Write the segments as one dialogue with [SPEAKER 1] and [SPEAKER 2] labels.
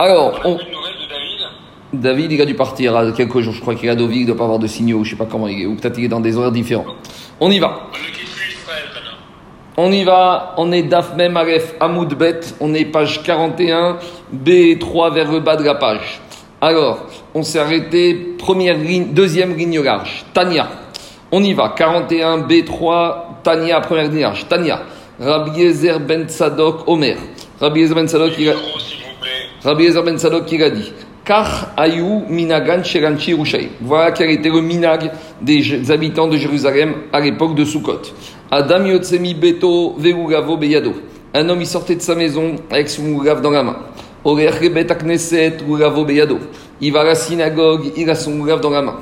[SPEAKER 1] Alors,
[SPEAKER 2] On David
[SPEAKER 1] il a dû partir à quelques jours. Je crois qu'il est à Deauville, il ne doit pas avoir de signaux, je sais pas comment il est, ou peut-être il est dans des horaires différents. On y va.
[SPEAKER 2] On ne
[SPEAKER 1] y va, on est Daf Mem Aleph Hamoud Bet, on est page 41, B3 vers le bas de la page. Alors, on s'est arrêté, première ligne, deuxième ligne large, Tania. On y va, 41, B3, Tania, première ligne large, Tania. Rabbi Yezer Ben Sadok, Omer. Rabbi Yezer Ben Sadok, il a... Rabbi Yezer Ben Sadok, il a dit Kar ayu minagan sheranchi. Voilà quel était le minag des habitants de Jérusalem à l'époque de Sukkot. Adam yotsemi beto veugavo beyado. Un homme, il sortait de sa maison avec son oulav dans la main. Il va à la synagogue, il a son oulav dans la main.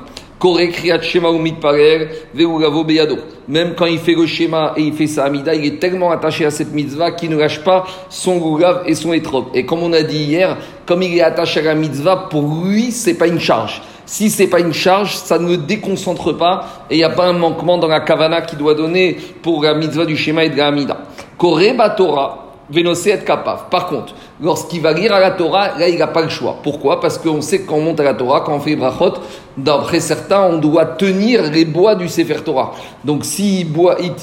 [SPEAKER 1] Même quand il fait le schéma et il fait sa amida, il est tellement attaché à cette mitzvah qu'il ne lâche pas son goulav et son étrog. Et comme on a dit hier, comme il est attaché à la mitzvah, pour lui, c'est pas une charge. Si c'est pas une charge, ça ne le déconcentre pas et il n'y a pas un manquement dans la kavana qu'il doit donner pour la mitzvah du schéma et de la amida. Koreba Torah, Vénocé être capable. Par contre, lorsqu'il va lire à la Torah, là, il n'a pas le choix. Pourquoi? Parce qu'on sait que quand on monte à la Torah, quand on fait brachot, d'après certains, on doit tenir les bois du Sefer Torah. Donc, s'il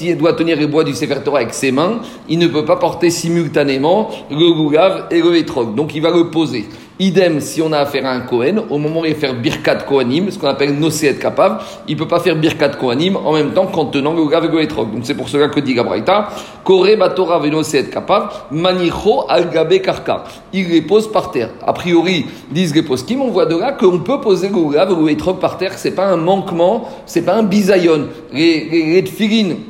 [SPEAKER 1] il doit tenir les bois du Sefer Torah avec ses mains, il ne peut pas porter simultanément le goulav et le étrog. Donc, il va le poser. Idem, si on a affaire à un Kohen, au moment où il va faire Birkat Kohanim, ce qu'on appelle Noseet Kapav, il peut pas faire Birkat Kohanim en même temps qu'en tenant le Gav. Donc c'est pour cela que dit Gabraïta, Kore Batora Venoseet Kapav, Manicho Al Gabe Karka. Il les pose par terre. A priori, disent les poskim, on voit de là qu'on peut poser le Gav par terre, c'est pas un manquement, c'est pas un bisayon. Les, les, les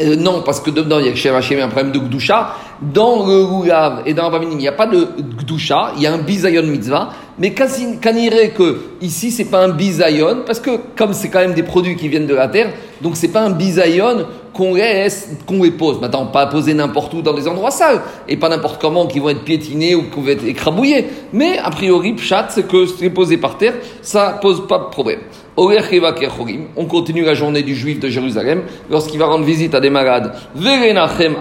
[SPEAKER 1] euh, non, parce que dedans, il y a un problème de Gdusha. Dans le Roulav et dans Abaminim, il n'y a pas de Gdusha, il y a un bisayon mitzvah. Mais irait que ici, c'est pas un bisayon, parce que comme c'est quand même des produits qui viennent de la terre, donc c'est pas un bisayon qu'on laisse, qu'on les pose. Maintenant, pas poser n'importe où dans des endroits sales, et pas n'importe comment, qui vont être piétinés ou qui vont être écrabouillés. Mais a priori, pshat, c'est que c'est posé par terre, ça pose pas de problème. On continue la journée du juif de Jérusalem lorsqu'il va rendre visite à des malades. Verenachem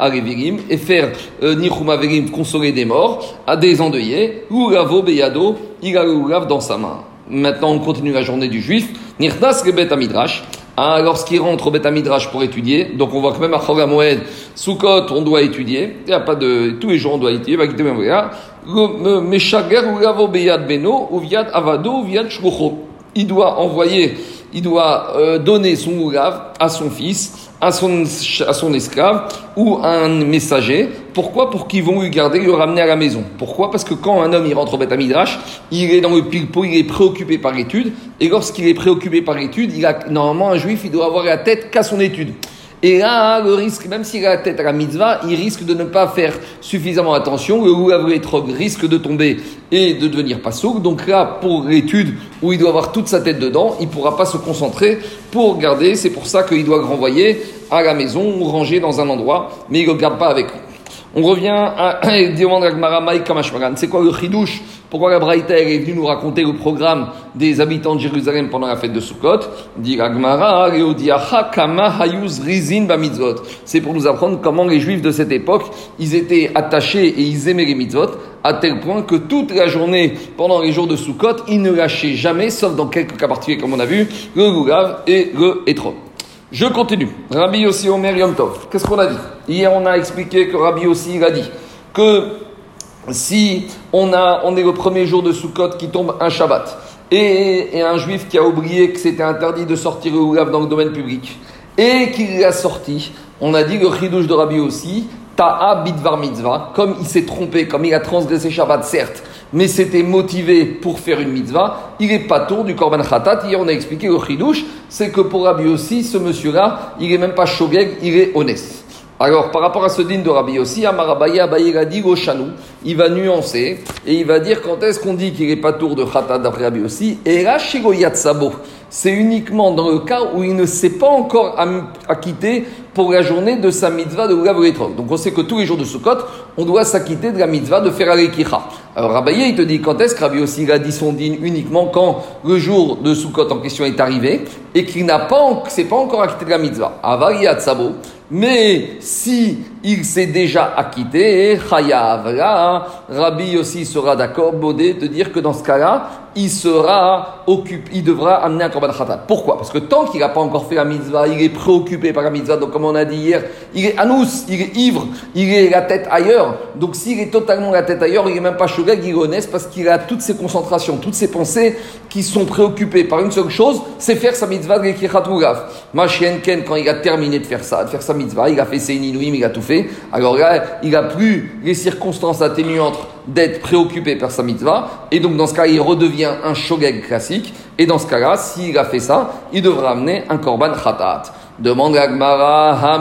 [SPEAKER 1] et faire euh, Nichum Averim, consoler des morts, à des endeuillés. Oulavo Beyado, il a dans sa main. Maintenant, on continue la journée du juif. Nirdas Rebet Amidrash. Ah, lorsqu'il rentre au Bet Amidrash pour étudier, donc on voit que même à Chol Moed, Sukkot, on doit étudier. Il n'y a pas de, tous les jours on doit étudier. Là. Meshager Oulavo Beyad Uviad Avado, Shlucho il doit envoyer, il doit euh, donner son oulav à son fils, à son, à son esclave ou à un messager. Pourquoi? Pour qu'ils vont lui garder, le ramener à la maison. Pourquoi? Parce que quand un homme il rentre au Beth Midrash, il est dans le pilpo, il est préoccupé par l'étude. Et lorsqu'il est préoccupé par l'étude, il a normalement un juif, il doit avoir la tête qu'à son étude. Et là, le risque, même s'il a la tête à la mitzvah, il risque de ne pas faire suffisamment attention. Le oulav etrog risque de tomber et de devenir pas sourd. Donc là, pour l'étude où il doit avoir toute sa tête dedans, il ne pourra pas se concentrer pour garder. C'est pour ça qu'il doit le renvoyer à la maison ou ranger dans un endroit, mais il ne le garde pas avec lui. On revient à demande à Gmara Kamashmagan. C'est quoi le chidouche Pourquoi la Braïta est venue nous raconter le programme des habitants de Jérusalem pendant la fête de Sukkot. C'est pour nous apprendre comment les juifs de cette époque, ils étaient attachés et ils aimaient les mitzvot, à tel point que toute la journée, pendant les jours de Sukkot, ils ne lâchaient jamais, sauf dans quelques cas particuliers comme on a vu, le Goulav et le Etrog. Je continue. Rabbi Yossi Omer Yom Tov. Qu'est-ce qu'on a dit? Hier, on a expliqué que Rabbi Yossi a dit que si on, a, on est le premier jour de Sukkot qui tombe un Shabbat et, un juif qui a oublié que c'était interdit de sortir le oulav dans le domaine public et qu'il l'a sorti, on a dit le chidouche de Rabbi Yossi, Ta'a bidvar mitzvah, comme il s'est trompé, comme il a transgressé Shabbat, certes, mais c'était motivé pour faire une mitzvah, il est pas tour du Korban Khatat. Hier, on a expliqué au Chidouche, c'est que pour Rabbi aussi, ce monsieur-là, il est même pas shogeg, il est honnête. Alors, par rapport à ce din de Rabbi aussi, Amarabaye Abaye Chanou, il va nuancer et il va dire quand est-ce qu'on dit qu'il n'est pas tour de Khatat d'après Rabbi aussi. Et là, Shigoyat Sabo, c'est uniquement dans le cas où il ne s'est pas encore acquitté pour la journée de sa mitzvah de Ulav Retrov. Donc on sait que tous les jours de Sukkot, on doit s'acquitter de la mitzvah de faire Alekicha. Alors Rabaye, il te dit quand est-ce que Rabbi aussi a dit son din uniquement quand le jour de Sukkot en question est arrivé et qu'il n'a pas, s'est pas encore acquitté de la mitzvah? Avariat Sabo. Mais si il s'est déjà acquitté, chayav. Rabbi aussi sera d'accord, Bodé, de dire que dans ce cas-là, il sera occupé, il devra amener un korban khatat. Pourquoi? Parce que tant qu'il n'a pas encore fait la mitzvah, il est préoccupé par la mitzvah. Donc, comme on a dit hier, il est anous, il est ivre, il est la tête ailleurs. Donc, s'il est totalement la tête ailleurs, il est même pas shogeg, il est honnête parce qu'il a toutes ses concentrations, toutes ses pensées qui sont préoccupées par une seule chose, c'est faire sa mitzvah de l'ekichat Ken, quand il a terminé de faire ça, de faire sa mitzvah, il a fait ses inouïm, il a tout fait. Alors là, il a plus les circonstances atténuantes d'être préoccupé par sa mitzvah, et donc dans ce cas, il redevient un shogeg classique, et dans ce cas-là, s'il a fait ça, il devra amener un korban khatat. Demande à Gmara,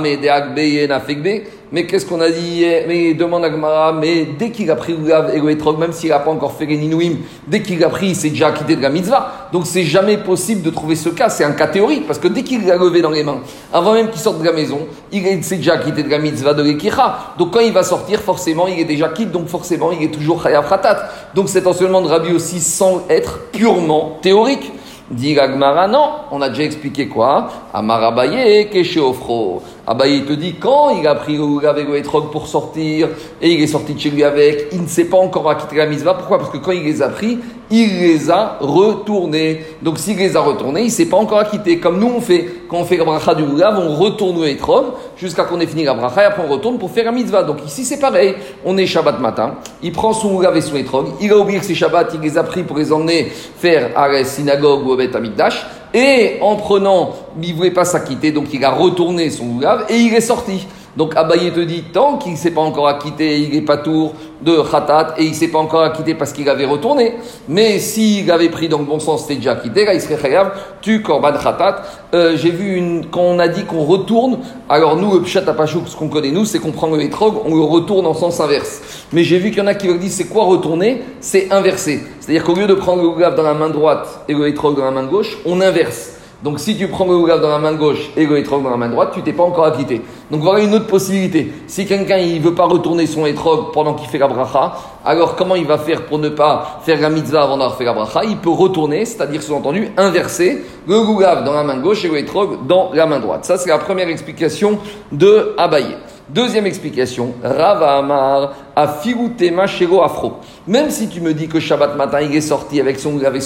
[SPEAKER 1] mais qu'est-ce qu'on a dit Mais demande à Gmara, mais dès qu'il a pris le Egoetrog, même s'il n'a pas encore fait les Ninouim, dès qu'il a pris, il s'est déjà quitté de la mitzvah. Donc c'est jamais possible de trouver ce cas, c'est un cas théorique, parce que dès qu'il l'a levé dans les mains, avant même qu'il sorte de la maison, il s'est déjà quitté de la mitzvah de l'Ekicha. Donc quand il va sortir, forcément, il est déjà quitté, donc forcément, il est toujours Chayav Khatat. Donc cet enseignement de Rabbi aussi sans être purement théorique. Dit Gagmara, non, on a déjà expliqué quoi Amarabaye, Kesheofro. Abaye te dit quand il a pris avec le étrog pour sortir et il est sorti de chez lui avec, il ne sait pas encore à quitter la misva. Pourquoi? Parce que quand il les a pris, il les a retournés. Donc s'il les a retournés, il ne s'est pas encore acquitté. Comme nous on fait, on fait la bracha du Lulav, on retourne le étrog jusqu'à qu'on ait fini la bracha et après on retourne pour faire la mitzvah. Donc ici c'est pareil. On est Shabbat matin, il prend son Lulav et son étrog, il a oublié que c'est Shabbat, il les a pris pour les emmener faire à la synagogue ou au Beth Amikdash. Et en prenant, il ne voulait pas s'acquitter, donc il a retourné son Lulav et il est sorti. Donc Abaye te dit, tant qu'il ne s'est pas encore acquitté, il n'est pas tour de Khatat et il ne s'est pas encore acquitté parce qu'il avait retourné. Mais s'il avait pris dans le bon sens, c'était déjà acquitté, là il serait Chayav, tu Korban Khatat. Euh, J'ai vu une, quand on a dit qu'on retourne, alors nous, le Pshat Apachouk, ce qu'on connaît nous, c'est qu'on prend le métrog, on le retourne en sens inverse. Mais j'ai vu qu'il y en a qui me disent, c'est quoi retourner? C'est inverser. C'est-à-dire qu'au lieu de prendre le gave dans la main droite et le métrog dans la main gauche, on inverse. Donc si tu prends le Ougav dans la main gauche et le Etrog dans la main droite, tu t'es pas encore acquitté. Donc voilà une autre possibilité. Si quelqu'un il veut pas retourner son Etrog pendant qu'il fait la bracha, alors comment il va faire pour ne pas faire la mitzvah avant d'avoir fait la bracha? Il peut retourner, c'est-à-dire sous-entendu inverser le Ougav dans la main gauche et le dans la main droite. Ça c'est la première explication de Abaye. Deuxième explication, Rava Amar a filouté machero afro. Même si tu me dis que Shabbat matin il est sorti avec son, avec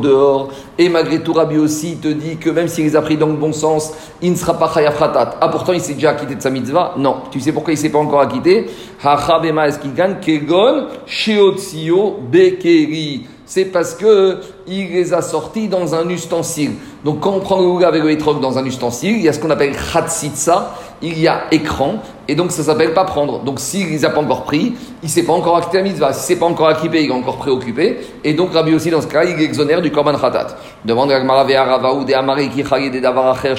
[SPEAKER 1] dehors, et malgré tout Rabbi aussi te dit que même s'il les a pris dans le bon sens, il ne sera pas chayav Ah pourtant il s'est déjà acquitté de sa mitzvah? Non. Tu sais pourquoi il ne s'est pas encore acquitté? Kegon bekeri c'est parce que il les a sortis dans un ustensile. Donc quand on prend le Ouga avec le étrog dans un ustensile, il y a ce qu'on appelle Khatsitsa, il y a écran, et donc ça s'appelle pas prendre. Donc s'il les a pas encore pris, il s'est pas encore acquitté la mitzvah. S'il s'est pas encore acquitté, il est encore préoccupé. Et donc Rabbi aussi, dans ce cas, il exonère du korban khatat. Demande à Rava ou des Amari des Davaracher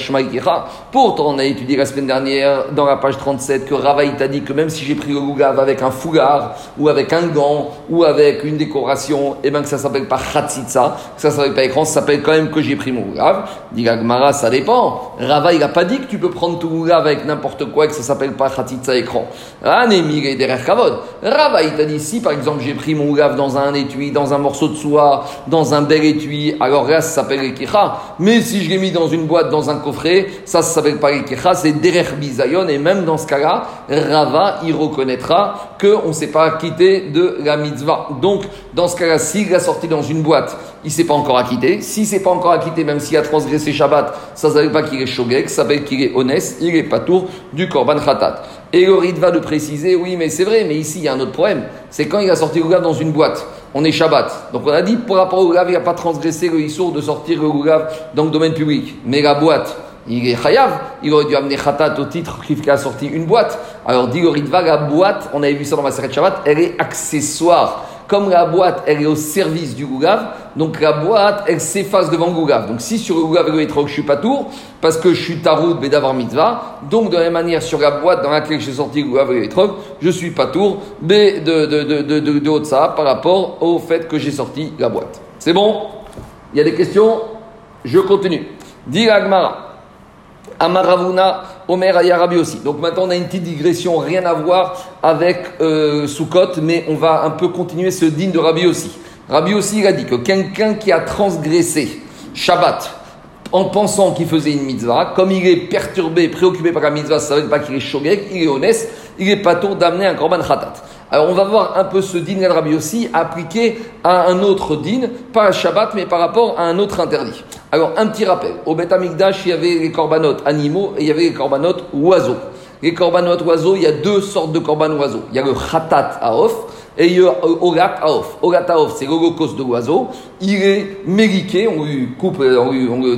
[SPEAKER 1] Pourtant, on a étudié la semaine dernière, dans la page 37, que Rava t'a dit que même si j'ai pris le Lugav avec un foulard, ou avec un gant, ou avec une décoration, et eh bien que ça s'appelle pas Khatsitsa, que ça s'appelle pas écran, ça s'appelle quand même que j'ai pris mon Lugav. Dit Gmara, ça dépend. Rava, il a pas dit que tu peux prendre tout Lugav avec n'importe quoi, que ça s'appelle pas Khatitsa écran. Rava, il t'a dit si par exemple j'ai pris mon gave dans un étui, dans un morceau de soie, dans un bel étui, alors là ça s'appelle Ekicha. Mais si je l'ai mis dans une boîte, dans un coffret, ça, ça s'appelle pas Ekicha, c'est Derech Bizayon. Et même dans ce cas-là, Rava, il reconnaîtra qu'on ne s'est pas acquitté de la mitzvah. Donc, dans ce cas-là, s'il l'a sorti dans une boîte, il s'est pas encore acquitté. Si s'est pas encore acquitté, même s'il a transgressé Shabbat, ça ne s'appelle pas qu'il est shogek, ça s'appelle qu'il est honnête, il est pas tour du korban khatat. Et le va de préciser, oui, mais c'est vrai, mais ici il y a un autre problème. C'est quand il a sorti le dans une boîte. On est Shabbat. Donc on a dit, par rapport au Goulav, il n'a pas transgressé le Issour de sortir le dans le domaine public. Mais la boîte, il est chayav, il aurait dû amener khatat au titre qu'il a sorti une boîte. Alors dit le Ritva, la boîte, on avait vu ça dans ma série Shabbat, elle est accessoire comme la boîte, elle est au service du Gougav, donc la boîte, elle s'efface devant le. Donc si sur le Gougav et le je suis pas tour, parce que je suis Taroud Bedavar Mitzvah, donc de la même manière sur la boîte dans laquelle j'ai sorti le Gougav et le je suis pas tour de, de, par rapport au fait que j'ai sorti la boîte. C'est bon? Il y a des questions? Je continue. Agmara. Amaravuna, Omer Ayarabi aussi. Donc maintenant on a une petite digression, rien à voir avec euh, Soukot, mais on va un peu continuer ce digne de Rabbi aussi. Rabbi aussi il a dit que quelqu'un qui a transgressé Shabbat en pensant qu'il faisait une mitzvah, comme il est perturbé, préoccupé par la mitzvah, ça ne veut pas qu'il est shogek, il est honnête, il est pas tour d'amener un korban khatat. Alors on va voir un peu ce din el Rabbi aussi appliqué à un autre din, pas à Shabbat, mais par rapport à un autre interdit. Alors un petit rappel, au Beth Amikdash, il y avait les korbanot animaux et il y avait les korbanot oiseaux. Les korbanot oiseaux, il y a deux sortes de korban oiseaux. Il y a le khatat aof et il y a le ogat aof. Ogat aof, c'est l'holocauste de l'oiseau. Il est mériqué, on lui coupe, on lui